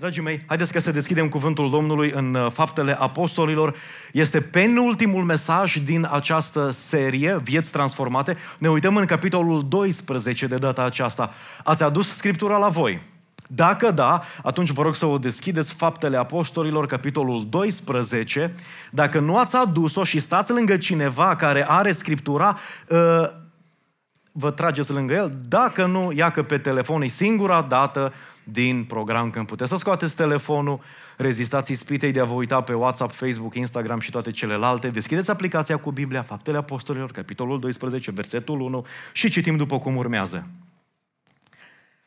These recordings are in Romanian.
Dragii mei, haideți că să deschidem cuvântul Domnului în uh, Faptele Apostolilor. Este penultimul mesaj din această serie, Vieți Transformate. Ne uităm în capitolul 12 de data aceasta. Ați adus Scriptura la voi. Dacă da, atunci vă rog să o deschideți Faptele Apostolilor, capitolul 12. Dacă nu ați adus-o și stați lângă cineva care are Scriptura, uh, vă trageți lângă el. Dacă nu, ia că pe telefon e singura dată din program când puteți să scoateți telefonul, rezistați ispitei de a vă uita pe WhatsApp, Facebook, Instagram și toate celelalte, deschideți aplicația cu Biblia, Faptele Apostolilor, capitolul 12, versetul 1 și citim după cum urmează.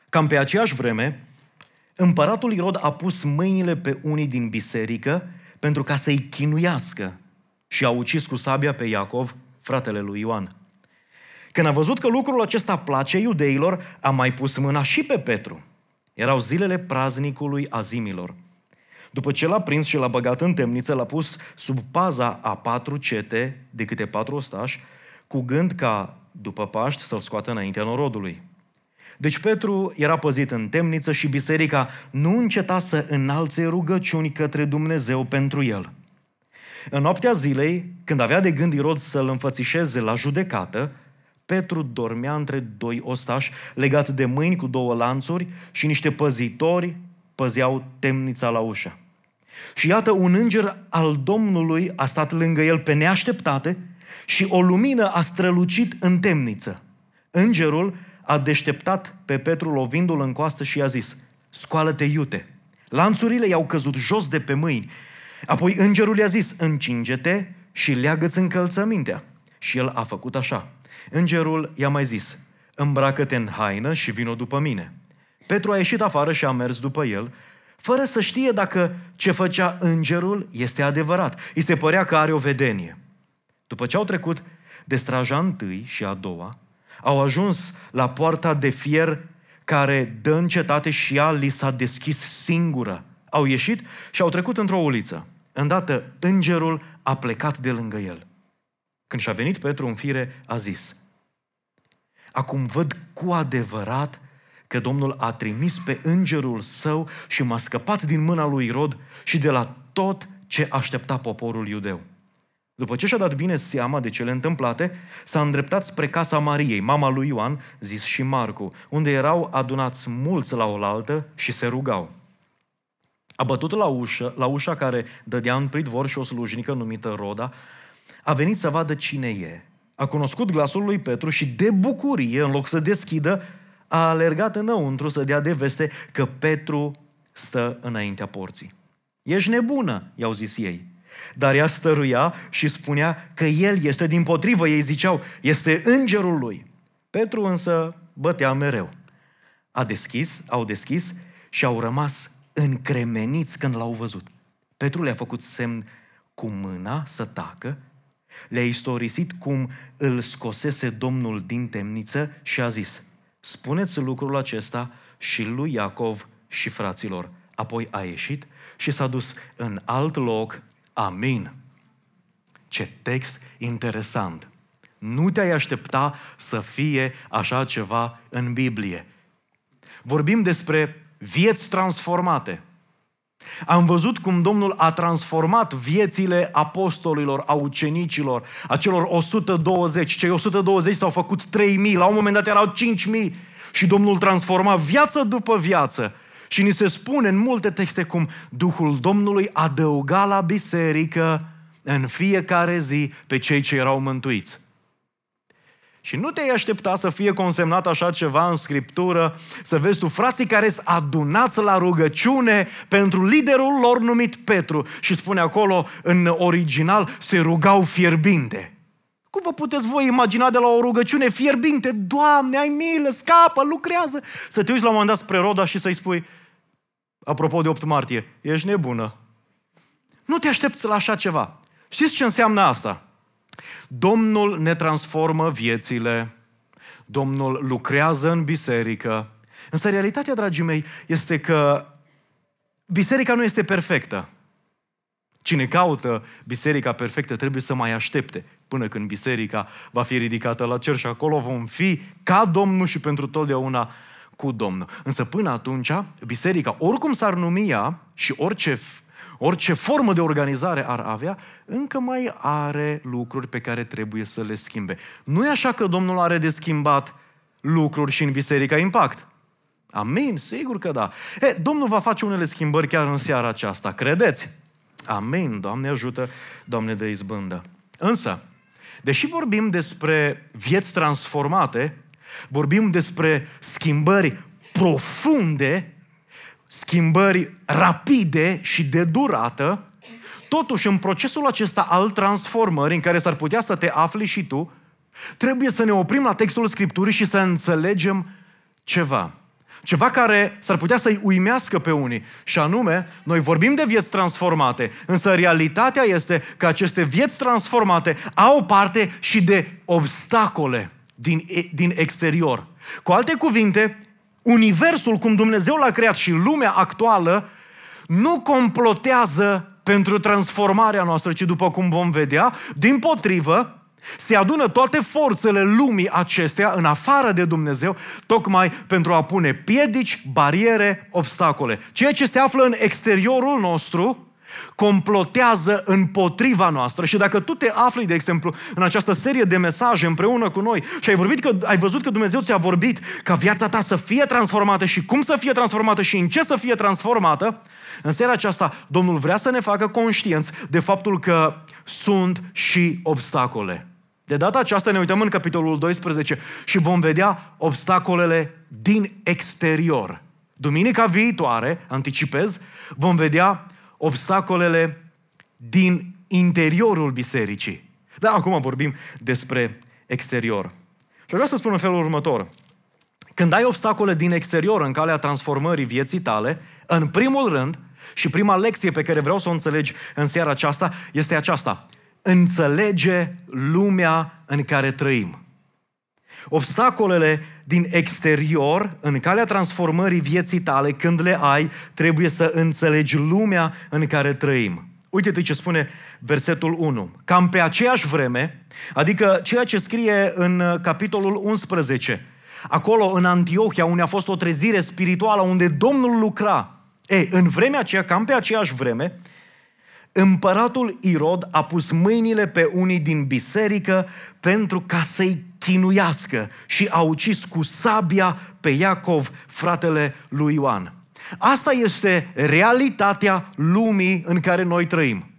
Cam pe aceeași vreme, împăratul Irod a pus mâinile pe unii din biserică pentru ca să-i chinuiască și a ucis cu sabia pe Iacov, fratele lui Ioan. Când a văzut că lucrul acesta place iudeilor, a mai pus mâna și pe Petru. Erau zilele praznicului azimilor. După ce l-a prins și l-a băgat în temniță, l-a pus sub paza a patru cete de câte patru ostași, cu gând ca, după Paști, să-l scoată înaintea norodului. Deci Petru era păzit în temniță și biserica nu înceta să înalțe rugăciuni către Dumnezeu pentru el. În noaptea zilei, când avea de gând Irod să-l înfățișeze la judecată, Petru dormea între doi ostași, legat de mâini cu două lanțuri și niște păzitori păzeau temnița la ușă. Și iată, un înger al Domnului a stat lângă el pe neașteptate și o lumină a strălucit în temniță. Îngerul a deșteptat pe Petru lovindu-l în coastă și i-a zis, scoală-te iute. Lanțurile i-au căzut jos de pe mâini. Apoi îngerul i-a zis, încinge-te și leagă-ți încălțămintea. Și el a făcut așa. Îngerul i-a mai zis, îmbracă-te în haină și vină după mine. Petru a ieșit afară și a mers după el, fără să știe dacă ce făcea îngerul este adevărat. Îi se părea că are o vedenie. După ce au trecut de straja întâi și a doua, au ajuns la poarta de fier care dă în cetate și ea li s-a deschis singură. Au ieșit și au trecut într-o uliță. Îndată îngerul a plecat de lângă el. Când și-a venit Petru în fire, a zis, Acum văd cu adevărat că Domnul a trimis pe îngerul său și m-a scăpat din mâna lui Irod și de la tot ce aștepta poporul iudeu. După ce și-a dat bine seama de cele întâmplate, s-a îndreptat spre casa Mariei, mama lui Ioan, zis și Marcu, unde erau adunați mulți la oaltă și se rugau. A bătut la ușă, la ușa care dădea în pridvor și o slujnică numită Roda, a venit să vadă cine e. A cunoscut glasul lui Petru și de bucurie, în loc să deschidă, a alergat înăuntru să dea de veste că Petru stă înaintea porții. Ești nebună, i-au zis ei. Dar ea stăruia și spunea că el este din potrivă. Ei ziceau, este îngerul lui. Petru însă bătea mereu. A deschis, au deschis și au rămas încremeniți când l-au văzut. Petru le-a făcut semn cu mâna să tacă le-a istorisit cum îl scosese Domnul din temniță și a zis, spuneți lucrul acesta și lui Iacov și fraților. Apoi a ieșit și s-a dus în alt loc. Amin. Ce text interesant! Nu te-ai aștepta să fie așa ceva în Biblie. Vorbim despre vieți transformate – am văzut cum Domnul a transformat viețile apostolilor, a ucenicilor, a celor 120. Cei 120 s-au făcut 3000, la un moment dat erau 5000 și Domnul transforma viață după viață. Și ni se spune în multe texte cum Duhul Domnului adăuga la biserică în fiecare zi pe cei ce erau mântuiți. Și nu te-ai aștepta să fie consemnat așa ceva în Scriptură, să vezi tu frații care sunt adunați la rugăciune pentru liderul lor numit Petru. Și spune acolo, în original, se rugau fierbinte. Cum vă puteți voi imagina de la o rugăciune fierbinte? Doamne, ai milă, scapă, lucrează! Să te uiți la un moment dat spre Roda și să-i spui, apropo de 8 martie, ești nebună. Nu te aștepți la așa ceva. Știți ce înseamnă asta? Domnul ne transformă viețile, Domnul lucrează în biserică. Însă realitatea, dragii mei, este că biserica nu este perfectă. Cine caută biserica perfectă trebuie să mai aștepte până când biserica va fi ridicată la cer și acolo vom fi ca Domnul și pentru totdeauna cu Domnul. Însă până atunci, biserica, oricum s-ar numi ea și orice, orice formă de organizare ar avea, încă mai are lucruri pe care trebuie să le schimbe. Nu e așa că Domnul are de schimbat lucruri și în Biserica Impact. Amin? Sigur că da. E, Domnul va face unele schimbări chiar în seara aceasta. Credeți? Amin. Doamne ajută, Doamne de izbândă. Însă, deși vorbim despre vieți transformate, vorbim despre schimbări profunde, schimbări rapide și de durată, totuși în procesul acesta al transformării în care s-ar putea să te afli și tu, trebuie să ne oprim la textul Scripturii și să înțelegem ceva. Ceva care s-ar putea să-i uimească pe unii. Și anume, noi vorbim de vieți transformate, însă realitatea este că aceste vieți transformate au parte și de obstacole din, din exterior. Cu alte cuvinte, universul cum Dumnezeu l-a creat și lumea actuală nu complotează pentru transformarea noastră, ci după cum vom vedea, din potrivă, se adună toate forțele lumii acestea în afară de Dumnezeu, tocmai pentru a pune piedici, bariere, obstacole. Ceea ce se află în exteriorul nostru complotează împotriva noastră și dacă tu te afli, de exemplu, în această serie de mesaje împreună cu noi și ai, vorbit că, ai văzut că Dumnezeu ți-a vorbit ca viața ta să fie transformată și cum să fie transformată și în ce să fie transformată, în seara aceasta Domnul vrea să ne facă conștienți de faptul că sunt și obstacole. De data aceasta ne uităm în capitolul 12 și vom vedea obstacolele din exterior. Duminica viitoare, anticipez, vom vedea obstacolele din interiorul bisericii. Dar acum vorbim despre exterior. Și vreau să spun în felul următor. Când ai obstacole din exterior în calea transformării vieții tale, în primul rând, și prima lecție pe care vreau să o înțelegi în seara aceasta este aceasta înțelege lumea în care trăim. Obstacolele din exterior, în calea transformării vieții tale, când le ai, trebuie să înțelegi lumea în care trăim. Uite-te ce spune versetul 1. Cam pe aceeași vreme, adică ceea ce scrie în capitolul 11, acolo în Antiohia, unde a fost o trezire spirituală, unde Domnul lucra. E, în vremea aceea, cam pe aceeași vreme, împăratul Irod a pus mâinile pe unii din biserică pentru ca să-i chinuiască și a ucis cu sabia pe Iacov, fratele lui Ioan. Asta este realitatea lumii în care noi trăim.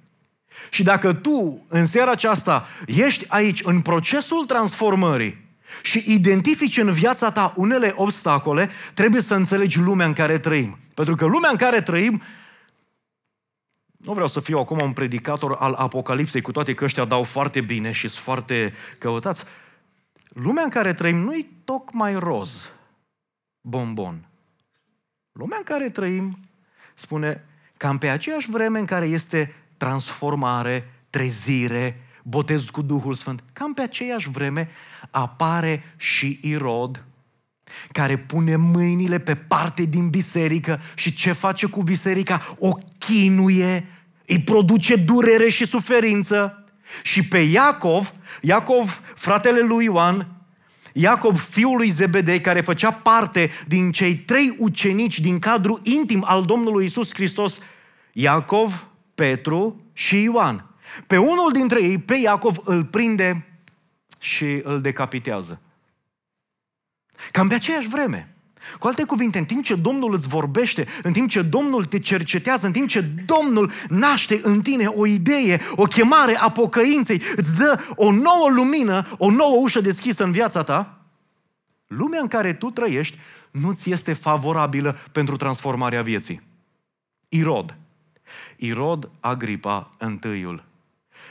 Și dacă tu, în seara aceasta, ești aici în procesul transformării și identifici în viața ta unele obstacole, trebuie să înțelegi lumea în care trăim. Pentru că lumea în care trăim nu vreau să fiu acum un predicator al Apocalipsei, cu toate că ăștia dau foarte bine și sunt foarte căutați. Lumea în care trăim nu-i tocmai roz, bombon. Lumea în care trăim, spune, cam pe aceeași vreme în care este transformare, trezire, botez cu Duhul Sfânt, cam pe aceeași vreme apare și Irod, care pune mâinile pe parte din biserică și ce face cu biserica? O chinuie, îi produce durere și suferință. Și pe Iacov, Iacov, fratele lui Ioan, Iacov, fiul lui Zebedei, care făcea parte din cei trei ucenici din cadrul intim al Domnului Isus Hristos, Iacov, Petru și Ioan. Pe unul dintre ei, pe Iacov, îl prinde și îl decapitează. Cam pe aceeași vreme. Cu alte cuvinte, în timp ce Domnul îți vorbește, în timp ce Domnul te cercetează, în timp ce Domnul naște în tine o idee, o chemare a pocăinței, îți dă o nouă lumină, o nouă ușă deschisă în viața ta, lumea în care tu trăiești nu ți este favorabilă pentru transformarea vieții. Irod. Irod Agripa întâiul.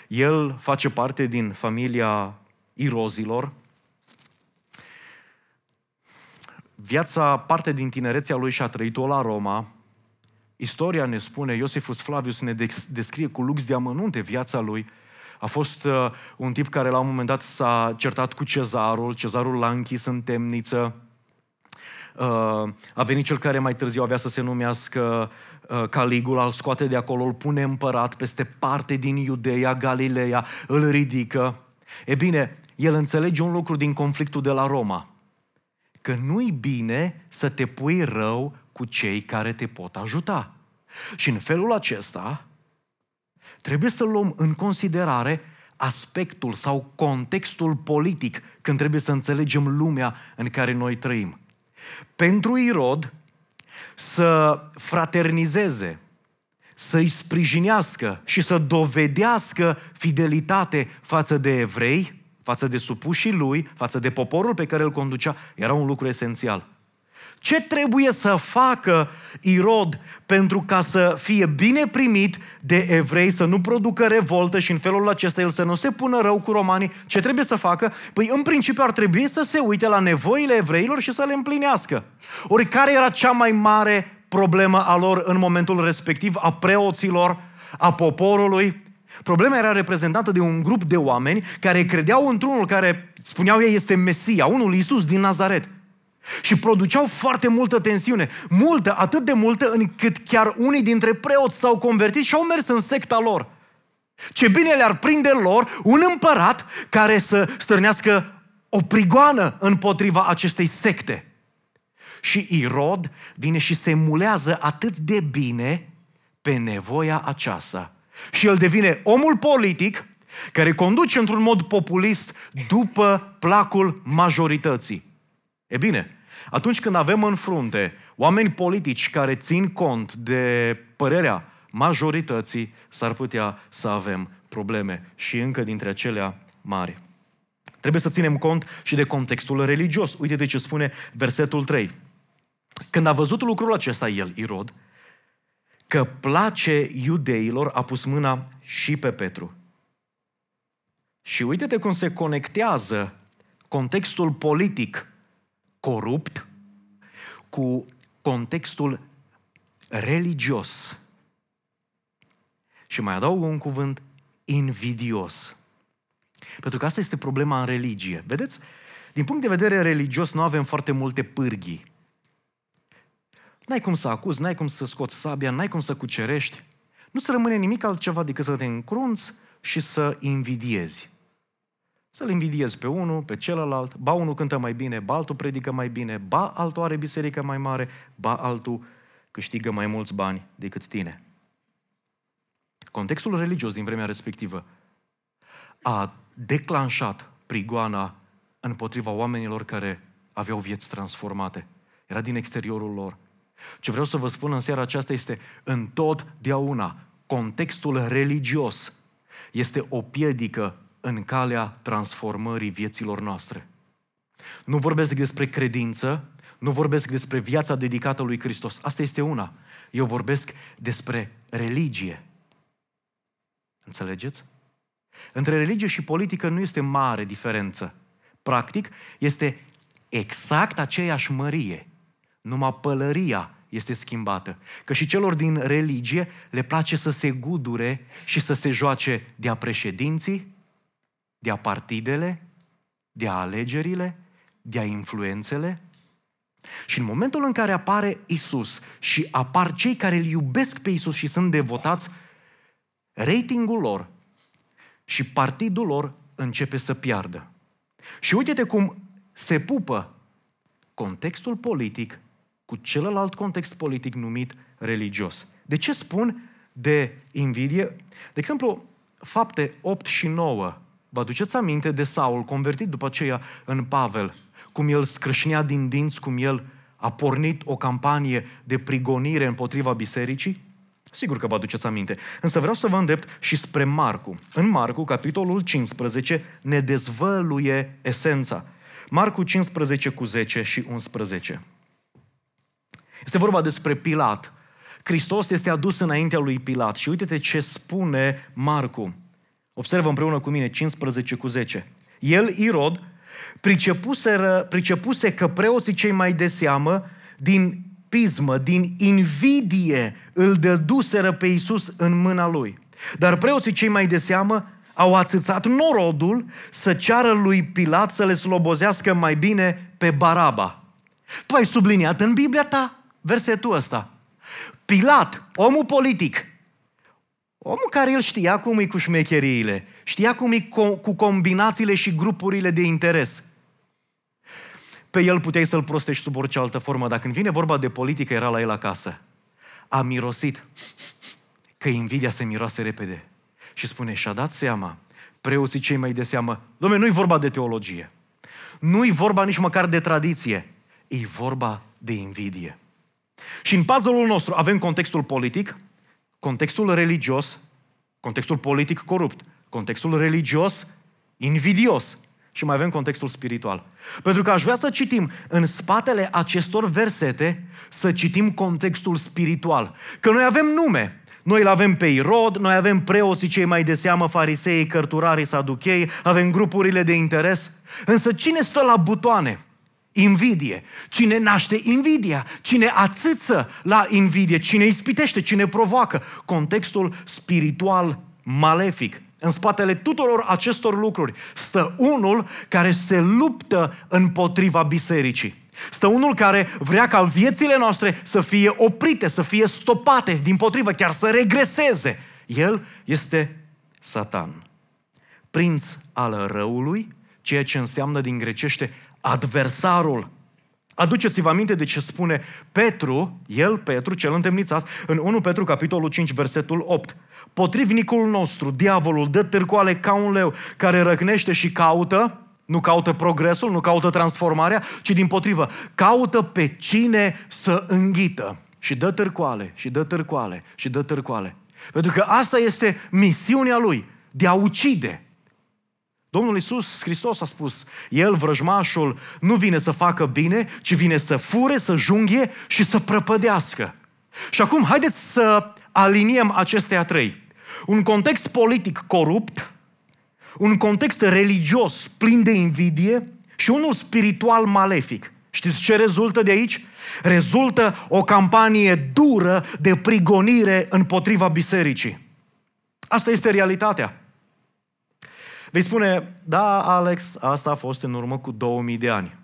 El face parte din familia Irozilor, Viața, parte din tinerețea lui și-a trăit-o la Roma. Istoria ne spune, Iosifus Flavius ne descrie cu lux de amănunte viața lui. A fost uh, un tip care la un moment dat s-a certat cu cezarul, cezarul l-a închis în temniță. Uh, a venit cel care mai târziu avea să se numească uh, Caligula, îl scoate de acolo, îl pune împărat peste parte din Iudeea, Galileea, îl ridică. E bine, el înțelege un lucru din conflictul de la Roma – că nu-i bine să te pui rău cu cei care te pot ajuta. Și în felul acesta, trebuie să luăm în considerare aspectul sau contextul politic când trebuie să înțelegem lumea în care noi trăim. Pentru Irod să fraternizeze, să-i sprijinească și să dovedească fidelitate față de evrei, față de supușii lui, față de poporul pe care îl conducea, era un lucru esențial. Ce trebuie să facă Irod pentru ca să fie bine primit de evrei, să nu producă revoltă și în felul acesta el să nu se pună rău cu romanii? Ce trebuie să facă? Păi în principiu ar trebui să se uite la nevoile evreilor și să le împlinească. Ori care era cea mai mare problemă a lor în momentul respectiv, a preoților, a poporului? Problema era reprezentată de un grup de oameni care credeau într-unul care, spuneau ei, este Mesia, unul Iisus din Nazaret. Și produceau foarte multă tensiune. Multă, atât de multă încât chiar unii dintre preoți s-au convertit și au mers în secta lor. Ce bine le-ar prinde lor un împărat care să stârnească o prigoană împotriva acestei secte. Și Irod vine și se mulează atât de bine pe nevoia aceasta. Și el devine omul politic care conduce într-un mod populist după placul majorității. E bine, atunci când avem în frunte oameni politici care țin cont de părerea majorității, s-ar putea să avem probleme și încă dintre acelea mari. Trebuie să ținem cont și de contextul religios. Uite de ce spune versetul 3. Când a văzut lucrul acesta el, Irod, că place iudeilor, a pus mâna și pe Petru. Și uite-te cum se conectează contextul politic corupt cu contextul religios. Și mai adaug un cuvânt, invidios. Pentru că asta este problema în religie. Vedeți? Din punct de vedere religios nu avem foarte multe pârghii. N-ai cum să acuzi, n-ai cum să scoți sabia, n-ai cum să cucerești. Nu-ți rămâne nimic altceva decât să te încrunți și să invidiezi. Să-l invidiezi pe unul, pe celălalt, ba unul cântă mai bine, ba altul predică mai bine, ba altul are biserică mai mare, ba altul câștigă mai mulți bani decât tine. Contextul religios din vremea respectivă a declanșat prigoana împotriva oamenilor care aveau vieți transformate. Era din exteriorul lor. Ce vreau să vă spun în seara aceasta este întotdeauna contextul religios este o piedică în calea transformării vieților noastre. Nu vorbesc despre credință, nu vorbesc despre viața dedicată lui Hristos. Asta este una. Eu vorbesc despre religie. Înțelegeți? Între religie și politică nu este mare diferență. Practic, este exact aceeași mărie. Numai pălăria este schimbată. Că și celor din religie le place să se gudure și să se joace de-a președinții, de-a partidele, de-a alegerile, de-a influențele. Și în momentul în care apare Isus și apar cei care îl iubesc pe Isus și sunt devotați, ratingul lor și partidul lor începe să piardă. Și uite-te cum se pupă contextul politic cu celălalt context politic numit religios. De ce spun de invidie? De exemplu, fapte 8 și 9 Vă aduceți aminte de Saul, convertit după aceea în Pavel, cum el scrâșnea din dinți, cum el a pornit o campanie de prigonire împotriva bisericii? Sigur că vă aduceți aminte. Însă vreau să vă îndrept și spre Marcu. În Marcu, capitolul 15, ne dezvăluie esența. Marcu 15 cu 10 și 11. Este vorba despre Pilat. Hristos este adus înaintea lui Pilat și uite-te ce spune Marcu. Observă împreună cu mine 15 cu 10. El, Irod, pricepuse că preoții cei mai de seamă, din pismă, din invidie, îl dăduseră pe Iisus în mâna lui. Dar preoții cei mai de seamă au ațățat norodul să ceară lui Pilat să le slobozească mai bine pe Baraba. Tu ai subliniat în Biblia ta versetul ăsta. Pilat, omul politic, Omul care el știa cum e cu șmecheriile, știa cum e cu combinațiile și grupurile de interes. pe el puteai să-l prostești sub orice altă formă, dar când vine vorba de politică, era la el acasă. A mirosit că invidia se miroase repede. Și spune, și-a dat seama, preoții cei mai de seamă, domnule, nu-i vorba de teologie. Nu-i vorba nici măcar de tradiție. E vorba de invidie. Și în puzzle-ul nostru avem contextul politic, contextul religios, contextul politic corupt, contextul religios invidios și mai avem contextul spiritual. Pentru că aș vrea să citim în spatele acestor versete, să citim contextul spiritual. Că noi avem nume, noi îl avem pe Irod, noi avem preoții cei mai de seamă, farisei, cărturarii, saduchei, avem grupurile de interes. Însă cine stă la butoane? Invidie. Cine naște invidia? Cine ațâță la invidie? Cine ispitește? Cine provoacă? Contextul spiritual malefic. În spatele tuturor acestor lucruri stă unul care se luptă împotriva bisericii. Stă unul care vrea ca viețile noastre să fie oprite, să fie stopate, din potrivă, chiar să regreseze. El este Satan. Prinț al răului, ceea ce înseamnă din grecește adversarul. Aduceți-vă aminte de ce spune Petru, el, Petru, cel întemnițat, în 1 Petru, capitolul 5, versetul 8. Potrivnicul nostru, diavolul, dă târcoale ca un leu care răcnește și caută, nu caută progresul, nu caută transformarea, ci din potrivă, caută pe cine să înghită. Și dă târcoale, și dă târcoale, și dă târcoale. Pentru că asta este misiunea lui, de a ucide. Domnul Iisus Hristos a spus, El, vrăjmașul, nu vine să facă bine, ci vine să fure, să junghie și să prăpădească. Și acum, haideți să aliniem acestea trei. Un context politic corupt, un context religios plin de invidie și unul spiritual malefic. Știți ce rezultă de aici? Rezultă o campanie dură de prigonire împotriva bisericii. Asta este realitatea. Vei spune, da, Alex, asta a fost în urmă cu 2000 de ani.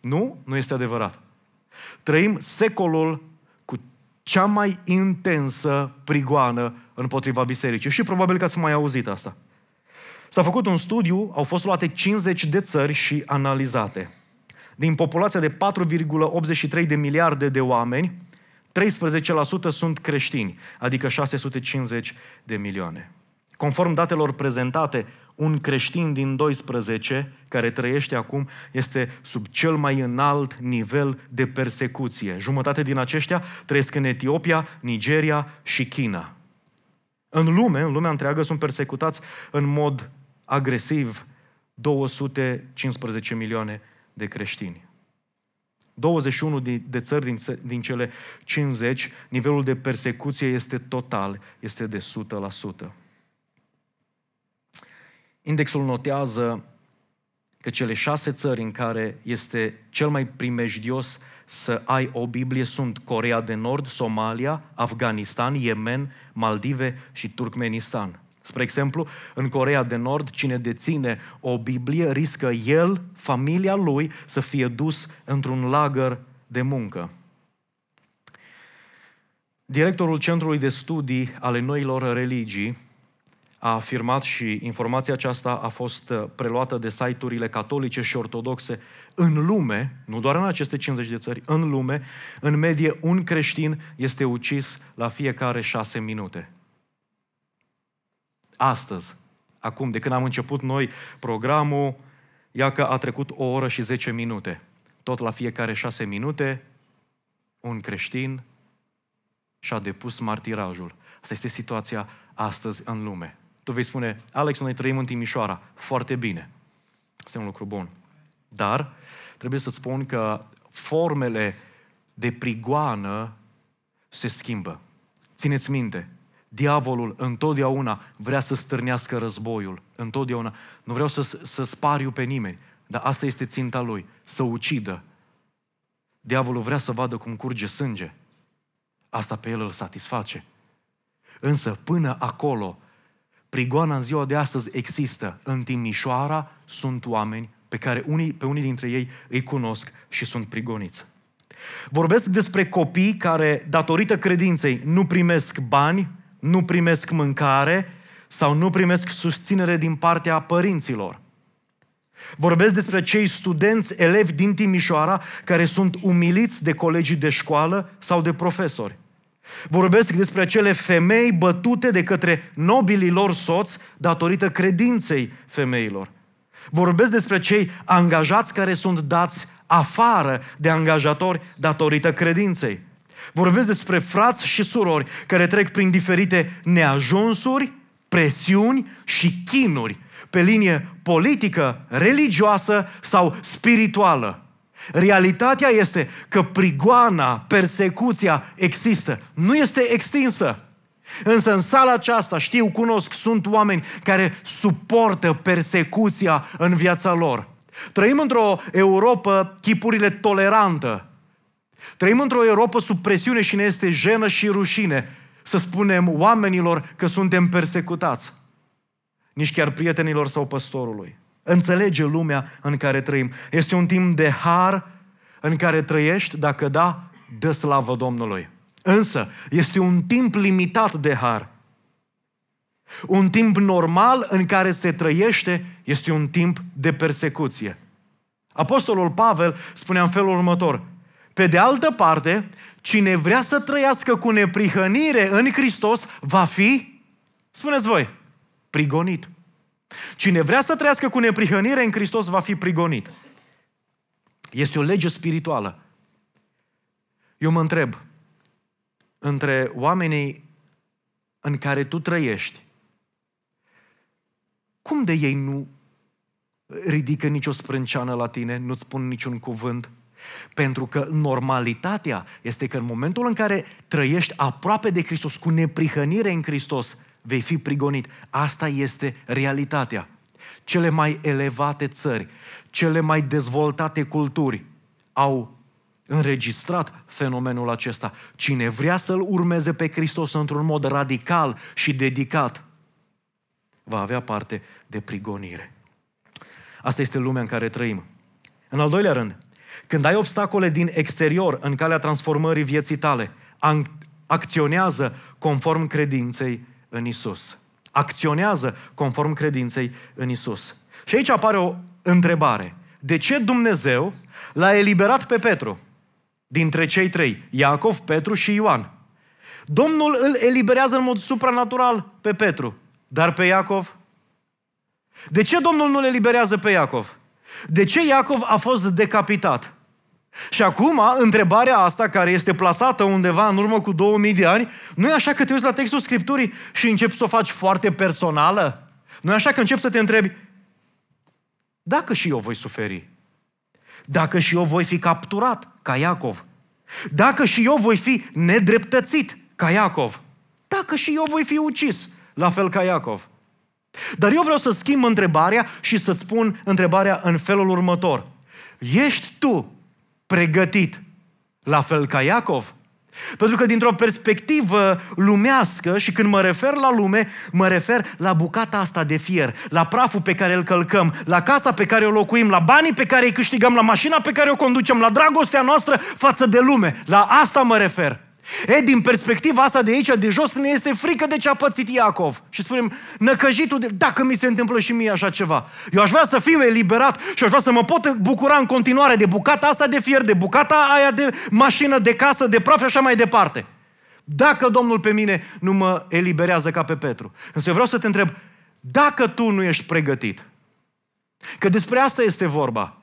Nu, nu este adevărat. Trăim secolul cu cea mai intensă prigoană împotriva bisericii. Și probabil că ați mai auzit asta. S-a făcut un studiu, au fost luate 50 de țări și analizate. Din populația de 4,83 de miliarde de oameni, 13% sunt creștini, adică 650 de milioane. Conform datelor prezentate, un creștin din 12 care trăiește acum este sub cel mai înalt nivel de persecuție. Jumătate din aceștia trăiesc în Etiopia, Nigeria și China. În lume, în lumea întreagă, sunt persecutați în mod agresiv 215 milioane de creștini. 21 de țări din, din cele 50, nivelul de persecuție este total, este de 100%. Indexul notează că cele șase țări în care este cel mai primejdios să ai o Biblie sunt Corea de Nord, Somalia, Afganistan, Yemen, Maldive și Turkmenistan. Spre exemplu, în Corea de Nord, cine deține o Biblie riscă el, familia lui, să fie dus într-un lagăr de muncă. Directorul Centrului de Studii ale Noilor Religii a afirmat și informația aceasta a fost uh, preluată de site-urile catolice și ortodoxe în lume, nu doar în aceste 50 de țări, în lume, în medie un creștin este ucis la fiecare șase minute. Astăzi, acum, de când am început noi programul, ia că a trecut o oră și 10 minute. Tot la fiecare șase minute, un creștin și-a depus martirajul. Asta este situația astăzi în lume. Tu vei spune, Alex, noi trăim în Timișoara. Foarte bine. Este un lucru bun. Dar trebuie să-ți spun că formele de prigoană se schimbă. Țineți minte, diavolul întotdeauna vrea să stârnească războiul. Întotdeauna. Nu vreau să, să spariu pe nimeni, dar asta este ținta lui, să ucidă. Diavolul vrea să vadă cum curge sânge. Asta pe el îl satisface. Însă până acolo Prigoana în ziua de astăzi există. În Timișoara sunt oameni pe care unii, pe unii dintre ei îi cunosc și sunt prigoniți. Vorbesc despre copii care, datorită credinței, nu primesc bani, nu primesc mâncare sau nu primesc susținere din partea părinților. Vorbesc despre cei studenți, elevi din Timișoara, care sunt umiliți de colegii de școală sau de profesori. Vorbesc despre acele femei bătute de către nobilii lor soți datorită credinței femeilor. Vorbesc despre cei angajați care sunt dați afară de angajatori datorită credinței. Vorbesc despre frați și surori care trec prin diferite neajunsuri, presiuni și chinuri pe linie politică, religioasă sau spirituală. Realitatea este că prigoana, persecuția există, nu este extinsă. Însă în sala aceasta, știu, cunosc, sunt oameni care suportă persecuția în viața lor. Trăim într-o Europa chipurile tolerantă. Trăim într-o Europa sub presiune și ne este jenă și rușine să spunem oamenilor că suntem persecutați. Nici chiar prietenilor sau păstorului. Înțelege lumea în care trăim. Este un timp de har în care trăiești, dacă da, dă slavă Domnului. Însă, este un timp limitat de har. Un timp normal în care se trăiește este un timp de persecuție. Apostolul Pavel spunea în felul următor, pe de altă parte, cine vrea să trăiască cu neprihănire în Hristos va fi, spuneți voi, prigonit. Cine vrea să trăiască cu neprihănire în Hristos va fi prigonit. Este o lege spirituală. Eu mă întreb, între oamenii în care tu trăiești, cum de ei nu ridică nicio sprânceană la tine, nu-ți spun niciun cuvânt? Pentru că normalitatea este că în momentul în care trăiești aproape de Hristos, cu neprihănire în Hristos, vei fi prigonit. Asta este realitatea. Cele mai elevate țări, cele mai dezvoltate culturi au înregistrat fenomenul acesta. Cine vrea să-L urmeze pe Hristos într-un mod radical și dedicat, va avea parte de prigonire. Asta este lumea în care trăim. În al doilea rând, când ai obstacole din exterior în calea transformării vieții tale, acționează conform credinței în Isus. Acționează conform credinței în Isus. Și aici apare o întrebare. De ce Dumnezeu l-a eliberat pe Petru dintre cei trei, Iacov, Petru și Ioan? Domnul îl eliberează în mod supranatural pe Petru, dar pe Iacov? De ce Domnul nu le eliberează pe Iacov? De ce Iacov a fost decapitat? Și acum, întrebarea asta, care este plasată undeva în urmă cu 2000 de ani, nu e așa că te uiți la textul Scripturii și începi să o faci foarte personală? Nu e așa că începi să te întrebi, dacă și eu voi suferi? Dacă și eu voi fi capturat, ca Iacov? Dacă și eu voi fi nedreptățit, ca Iacov? Dacă și eu voi fi ucis, la fel ca Iacov? Dar eu vreau să schimb întrebarea și să-ți spun întrebarea în felul următor. Ești tu pregătit la fel ca Iacov? Pentru că dintr-o perspectivă lumească și când mă refer la lume, mă refer la bucata asta de fier, la praful pe care îl călcăm, la casa pe care o locuim, la banii pe care îi câștigăm, la mașina pe care o conducem, la dragostea noastră față de lume. La asta mă refer. E, din perspectiva asta de aici, de jos, ne este frică de ce a pățit Iacov. Și spunem, năcăjitul, de, dacă mi se întâmplă și mie așa ceva. Eu aș vrea să fiu eliberat și aș vrea să mă pot bucura în continuare de bucata asta de fier, de bucata aia de mașină, de casă, de praf și așa mai departe. Dacă Domnul pe mine nu mă eliberează ca pe Petru. Însă eu vreau să te întreb, dacă tu nu ești pregătit, că despre asta este vorba.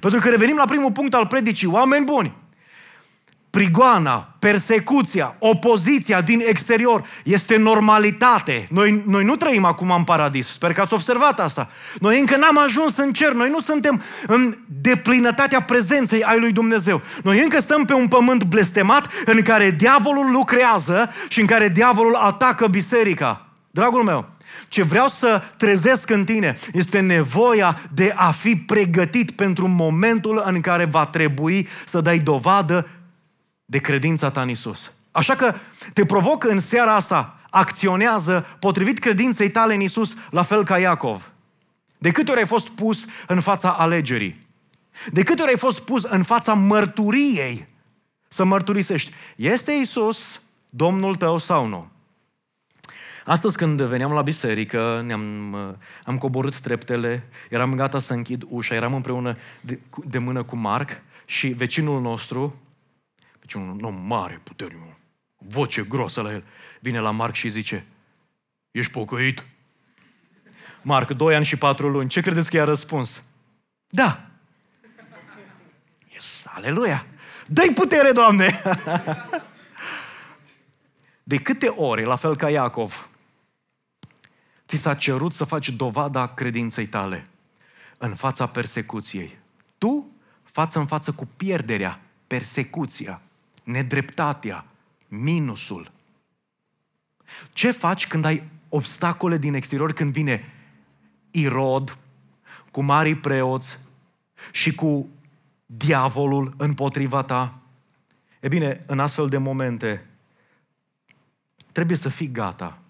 Pentru că revenim la primul punct al predicii, oameni buni, prigoana, persecuția, opoziția din exterior este normalitate. Noi, noi nu trăim acum în paradis, sper că ați observat asta. Noi încă n-am ajuns în cer, noi nu suntem în deplinătatea prezenței ai lui Dumnezeu. Noi încă stăm pe un pământ blestemat în care diavolul lucrează și în care diavolul atacă biserica. Dragul meu, ce vreau să trezesc în tine este nevoia de a fi pregătit pentru momentul în care va trebui să dai dovadă de credința ta în Isus. Așa că te provoc în seara asta, acționează potrivit credinței tale în Isus, la fel ca Iacov. De câte ori ai fost pus în fața alegerii? De câte ori ai fost pus în fața mărturiei să mărturisești? Este Isus Domnul tău sau nu? Astăzi când veneam la biserică, ne-am, am coborât treptele, eram gata să închid ușa, eram împreună de, de mână cu Marc și vecinul nostru, vecinul un om mare, puternic, voce grosă la el, vine la Marc și zice, ești pocăit? Marc, doi ani și patru luni, ce credeți că i-a răspuns? Da. Yes, aleluia! Dă-i putere, Doamne! De câte ori, la fel ca Iacov, ți s-a cerut să faci dovada credinței tale în fața persecuției. Tu, față în față cu pierderea, persecuția, nedreptatea, minusul. Ce faci când ai obstacole din exterior, când vine Irod cu marii preoți și cu diavolul împotriva ta? E bine, în astfel de momente, trebuie să fii gata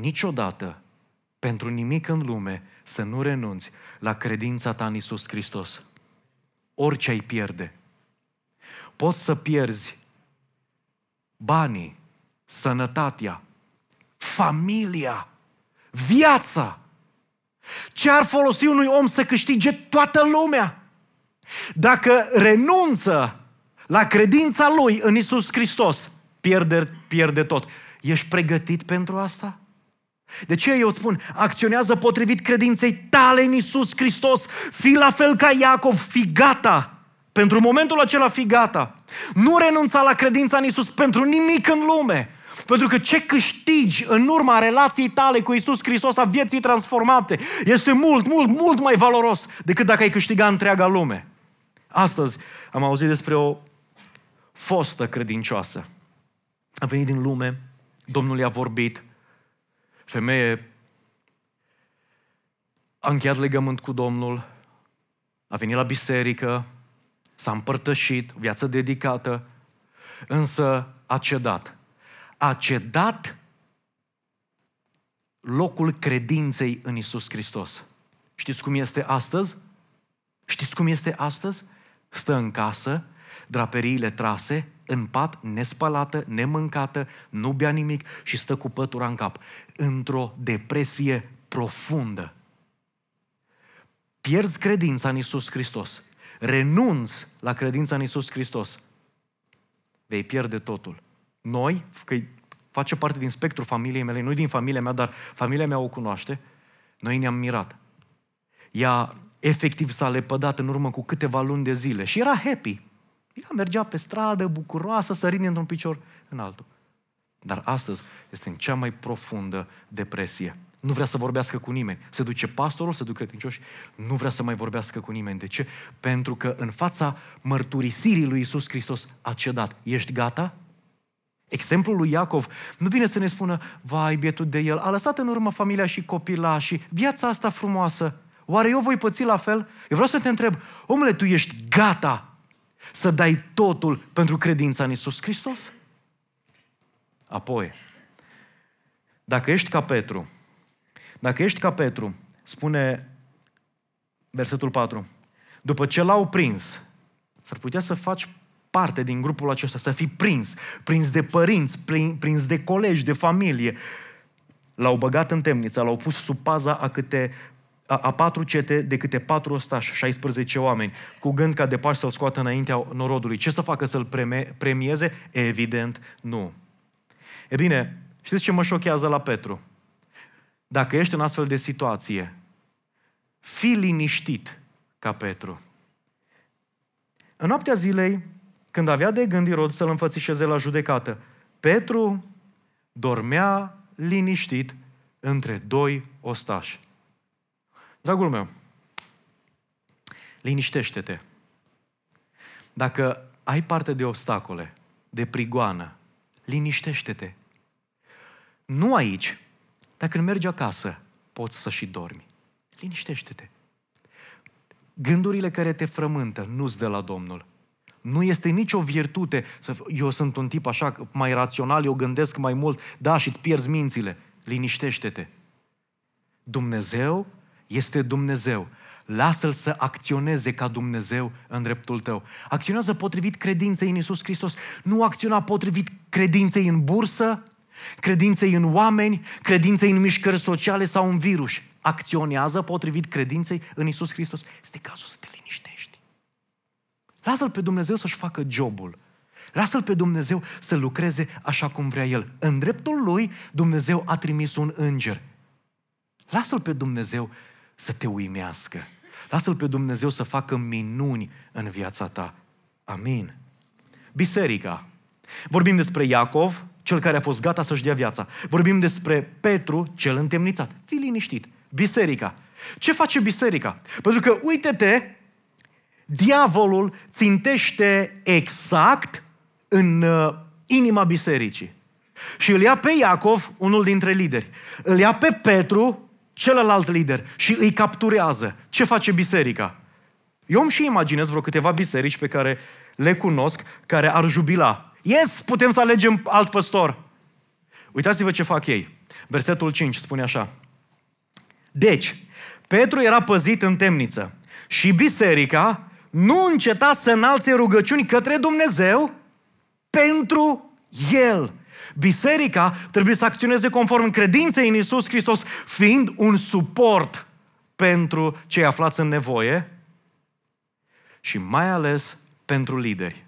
niciodată, pentru nimic în lume, să nu renunți la credința ta în Isus Hristos. Orice ai pierde. Poți să pierzi banii, sănătatea, familia, viața. Ce ar folosi unui om să câștige toată lumea? Dacă renunță la credința lui în Isus Hristos, pierde, pierde tot. Ești pregătit pentru asta? De ce eu îți spun, acționează potrivit credinței tale în Isus Hristos, fii la fel ca Iacov, fii gata. Pentru momentul acela fii gata. Nu renunța la credința în Isus pentru nimic în lume. Pentru că ce câștigi în urma relației tale cu Isus Hristos a vieții transformate este mult, mult, mult mai valoros decât dacă ai câștiga întreaga lume. Astăzi am auzit despre o fostă credincioasă. A venit din lume, Domnul i-a vorbit, femeie a încheiat legământ cu Domnul, a venit la biserică, s-a împărtășit, viață dedicată, însă a cedat. A cedat locul credinței în Isus Hristos. Știți cum este astăzi? Știți cum este astăzi? Stă în casă, draperiile trase, în pat, nespălată, nemâncată, nu bea nimic și stă cu pătura în cap, într-o depresie profundă. Pierzi credința în Isus Hristos, renunți la credința în Isus Hristos, vei pierde totul. Noi, că face parte din spectrul familiei mele, nu din familia mea, dar familia mea o cunoaște, noi ne-am mirat. Ea efectiv s-a lepădat în urmă cu câteva luni de zile și era happy. Ea mergea pe stradă, bucuroasă, sărind într-un picior în altul. Dar astăzi este în cea mai profundă depresie. Nu vrea să vorbească cu nimeni. Se duce pastorul, se duc credincioși, nu vrea să mai vorbească cu nimeni. De ce? Pentru că în fața mărturisirii lui Isus Hristos a cedat. Ești gata? Exemplul lui Iacov nu vine să ne spună, vai, bietul de el, a lăsat în urmă familia și copilașii, viața asta frumoasă. Oare eu voi păți la fel? Eu vreau să te întreb, omule, tu ești gata să dai totul pentru credința în Isus Hristos? Apoi, dacă ești ca Petru, dacă ești ca Petru, spune versetul 4, după ce l-au prins, s-ar putea să faci parte din grupul acesta, să fii prins, prins de părinți, prins de colegi, de familie. L-au băgat în temniță, l-au pus sub paza a câte a, a patru cete de câte patru ostași, 16 oameni, cu gând ca de pași să-l scoată înaintea norodului. Ce să facă să-l premieze? Evident, nu. E bine, știți ce mă șochează la Petru? Dacă ești în astfel de situație, fii liniștit ca Petru. În noaptea zilei, când avea de gând Irod să-l înfățișeze la judecată, Petru dormea liniștit între doi ostași. Dragul meu, liniștește-te. Dacă ai parte de obstacole, de prigoană, liniștește-te. Nu aici, dar când mergi acasă, poți să și dormi. Liniștește-te. Gândurile care te frământă nu-ți de la Domnul. Nu este nicio virtute să eu sunt un tip așa mai rațional, eu gândesc mai mult, da, și îți pierzi mințile. Liniștește-te. Dumnezeu este Dumnezeu. Lasă-L să acționeze ca Dumnezeu în dreptul tău. Acționează potrivit credinței în Iisus Hristos. Nu acționa potrivit credinței în bursă, credinței în oameni, credinței în mișcări sociale sau în virus. Acționează potrivit credinței în Isus Hristos. Este cazul să te liniștești. Lasă-L pe Dumnezeu să-și facă jobul. Lasă-L pe Dumnezeu să lucreze așa cum vrea El. În dreptul Lui, Dumnezeu a trimis un înger. Lasă-L pe Dumnezeu să te uimească. Lasă-L pe Dumnezeu să facă minuni în viața ta. Amin. Biserica. Vorbim despre Iacov, cel care a fost gata să-și dea viața. Vorbim despre Petru, cel întemnițat. Fii liniștit. Biserica. Ce face biserica? Pentru că, uite-te, diavolul țintește exact în uh, inima bisericii. Și îl ia pe Iacov, unul dintre lideri. Îl ia pe Petru, celălalt lider, și îi capturează. Ce face biserica? Eu îmi și imaginez vreo câteva biserici pe care le cunosc, care ar jubila. Yes, putem să alegem alt păstor. Uitați-vă ce fac ei. Versetul 5 spune așa. Deci, Petru era păzit în temniță și biserica nu înceta să înalțe rugăciuni către Dumnezeu pentru el. Biserica trebuie să acționeze conform credinței în Isus Hristos, fiind un suport pentru cei aflați în nevoie și mai ales pentru lideri.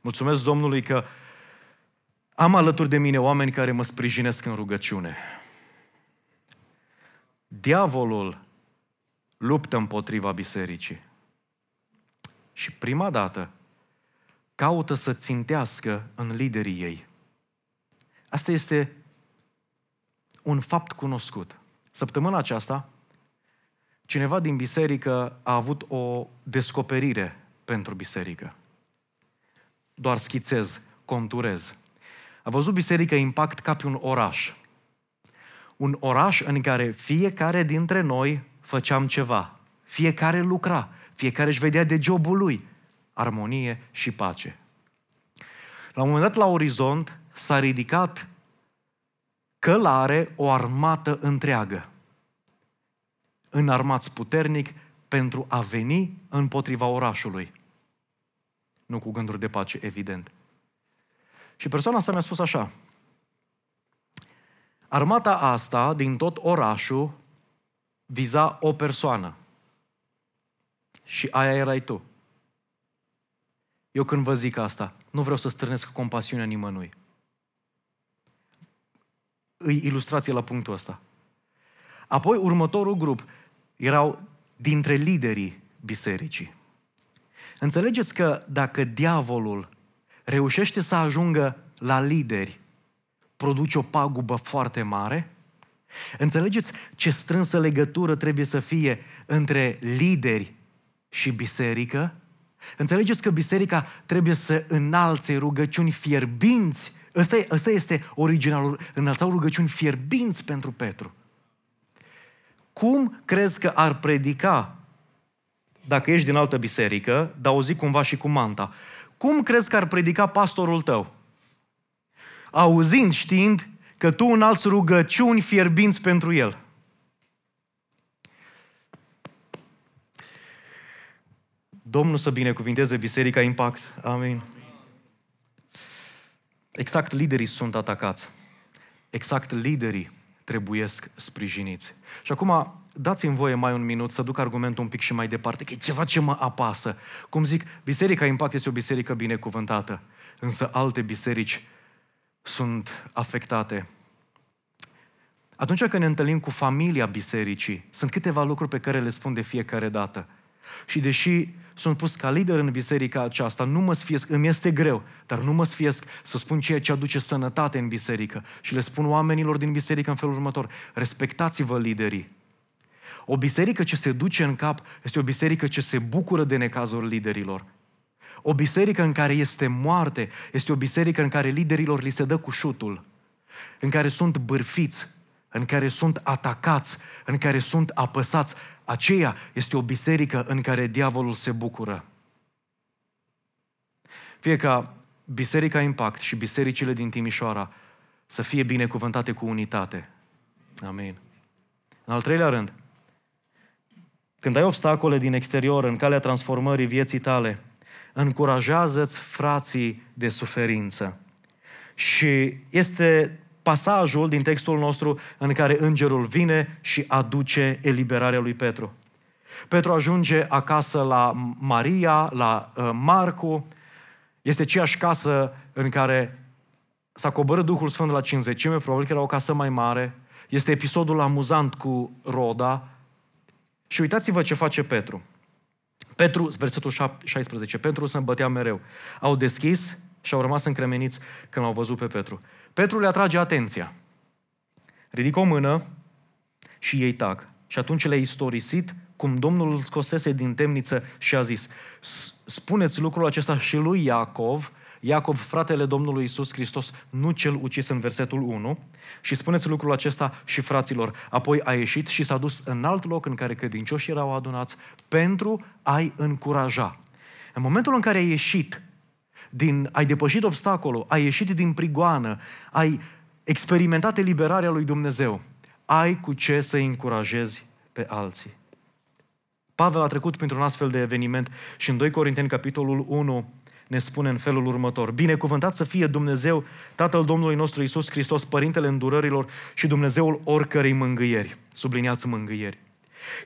Mulțumesc Domnului că am alături de mine oameni care mă sprijinesc în rugăciune. Diavolul luptă împotriva bisericii. Și prima dată caută să țintească în liderii ei. Asta este un fapt cunoscut. Săptămâna aceasta, cineva din biserică a avut o descoperire pentru biserică. Doar schițez, conturez. A văzut biserica impact ca pe un oraș. Un oraș în care fiecare dintre noi făceam ceva. Fiecare lucra. Fiecare își vedea de jobul lui. Armonie și pace. La un moment dat, la orizont, s-a ridicat călare o armată întreagă. Înarmați puternic pentru a veni împotriva orașului. Nu cu gânduri de pace, evident. Și persoana asta mi-a spus așa. Armata asta, din tot orașul, viza o persoană. Și aia erai tu. Eu când vă zic asta, nu vreau să strânesc compasiunea nimănui. Îi ilustrație la punctul ăsta. Apoi, următorul grup erau dintre liderii bisericii. Înțelegeți că dacă diavolul reușește să ajungă la lideri, produce o pagubă foarte mare? Înțelegeți ce strânsă legătură trebuie să fie între lideri și biserică? Înțelegeți că biserica trebuie să înalțe rugăciuni fierbinți. Ăsta, ăsta este originalul, înălțau rugăciuni fierbinți pentru Petru. Cum crezi că ar predica dacă ești din altă biserică, dar o zic cumva și cu manta, cum crezi că ar predica pastorul tău? Auzind, știind că tu înalți rugăciuni fierbinți pentru el. Domnul să binecuvinteze Biserica Impact. Amin. Exact liderii sunt atacați. Exact liderii trebuiesc sprijiniți. Și acum dați-mi voie mai un minut să duc argumentul un pic și mai departe, că e ceva ce mă apasă. Cum zic, Biserica Impact este o biserică binecuvântată, însă alte biserici sunt afectate. Atunci când ne întâlnim cu familia bisericii, sunt câteva lucruri pe care le spun de fiecare dată. Și deși sunt pus ca lider în biserica aceasta, nu mă sfiesc, îmi este greu, dar nu mă sfiesc să spun ceea ce aduce sănătate în biserică. Și le spun oamenilor din biserică în felul următor, respectați-vă liderii. O biserică ce se duce în cap este o biserică ce se bucură de necazul liderilor. O biserică în care este moarte este o biserică în care liderilor li se dă cu șutul, în care sunt bârfiți, în care sunt atacați, în care sunt apăsați. Aceea este o biserică în care diavolul se bucură. Fie ca Biserica Impact și bisericile din Timișoara să fie binecuvântate cu unitate. Amin. În al treilea rând, când ai obstacole din exterior în calea transformării vieții tale, încurajează-ți frații de suferință. Și este pasajul din textul nostru în care îngerul vine și aduce eliberarea lui Petru. Petru ajunge acasă la Maria, la uh, Marcu. Este aceeași casă în care s-a coborât Duhul Sfânt la cinzecime, probabil că era o casă mai mare. Este episodul amuzant cu Roda. Și uitați-vă ce face Petru. Petru, versetul 16, Petru se îmbătea mereu. Au deschis și au rămas încremeniți când l-au văzut pe Petru. Petru le atrage atenția. Ridică o mână și ei tac. Și atunci le-a istorisit cum Domnul îl scosese din temniță și a zis, spuneți lucrul acesta și lui Iacov, Iacov, fratele Domnului Isus Hristos, nu cel ucis în versetul 1, și spuneți lucrul acesta și fraților. Apoi a ieșit și s-a dus în alt loc în care credincioșii erau adunați pentru a-i încuraja. În momentul în care ai ieșit, din, ai depășit obstacolul, ai ieșit din prigoană, ai experimentat eliberarea lui Dumnezeu, ai cu ce să încurajezi pe alții. Pavel a trecut printr-un astfel de eveniment și în 2 Corinteni, capitolul 1, ne spune în felul următor. Binecuvântat să fie Dumnezeu, Tatăl Domnului nostru Isus Hristos, Părintele îndurărilor și Dumnezeul oricărei mângâieri. Subliniați mângâieri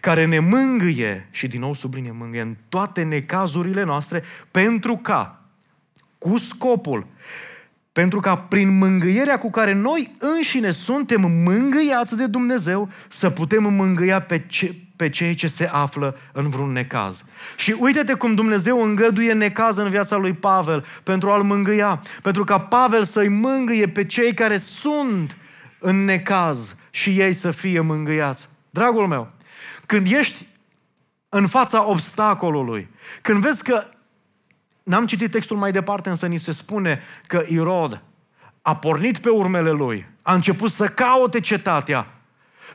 care ne mângâie, și din nou sublinie mângâie, în toate necazurile noastre, pentru ca, cu scopul, pentru ca prin mângâierea cu care noi înșine suntem mângâiați de Dumnezeu, să putem mângâia pe, ce, pe cei ce se află în vreun necaz. Și uite-te cum Dumnezeu îngăduie necaz în viața lui Pavel pentru a-l mângâia, pentru ca Pavel să-i mângâie pe cei care sunt în necaz și ei să fie mângâiați. Dragul meu, când ești în fața obstacolului, când vezi că N-am citit textul mai departe, însă ni se spune că Irod a pornit pe urmele lui, a început să caute cetatea.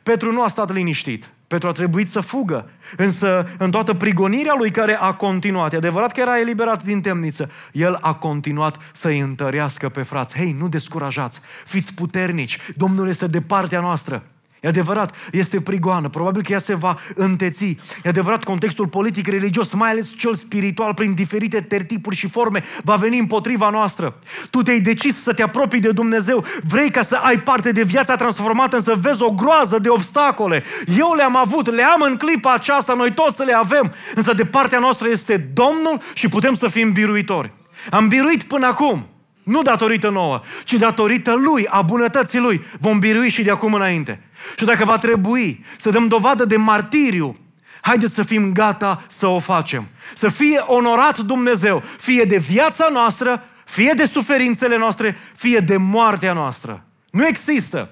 Petru nu a stat liniștit. Petru a trebuit să fugă. Însă, în toată prigonirea lui care a continuat, e adevărat că era eliberat din temniță, el a continuat să-i întărească pe frați. Hei, nu descurajați, fiți puternici, Domnul este de partea noastră. E adevărat, este prigoană, probabil că ea se va înteți. E adevărat, contextul politic, religios, mai ales cel spiritual, prin diferite tertipuri și forme, va veni împotriva noastră. Tu te-ai decis să te apropii de Dumnezeu, vrei ca să ai parte de viața transformată, însă vezi o groază de obstacole. Eu le-am avut, le am în clipa aceasta, noi toți le avem, însă de partea noastră este Domnul și putem să fim biruitori. Am biruit până acum. Nu datorită nouă, ci datorită Lui, a bunătății Lui. Vom birui și de acum înainte. Și dacă va trebui să dăm dovadă de martiriu, haideți să fim gata să o facem. Să fie onorat Dumnezeu, fie de viața noastră, fie de suferințele noastre, fie de moartea noastră. Nu există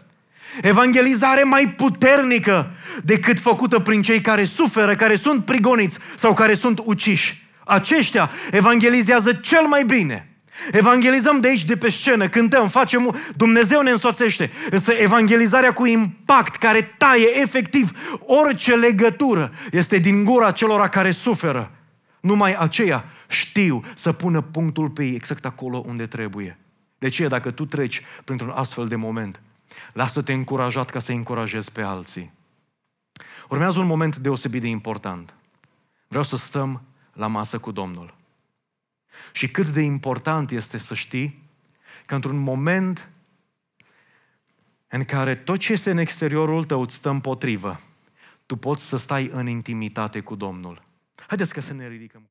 evangelizare mai puternică decât făcută prin cei care suferă, care sunt prigoniți sau care sunt uciși. Aceștia evangelizează cel mai bine. Evangelizăm de aici, de pe scenă, cântăm, facem, Dumnezeu ne însoțește. Însă evangelizarea cu impact, care taie efectiv orice legătură, este din gura celor care suferă. Numai aceia știu să pună punctul pe ei exact acolo unde trebuie. De ce, dacă tu treci printr-un astfel de moment, lasă-te încurajat ca să încurajezi pe alții. Urmează un moment deosebit de important. Vreau să stăm la masă cu Domnul. Și cât de important este să știi că într-un moment în care tot ce este în exteriorul tău îți stă împotrivă, tu poți să stai în intimitate cu Domnul. Haideți că să ne ridicăm.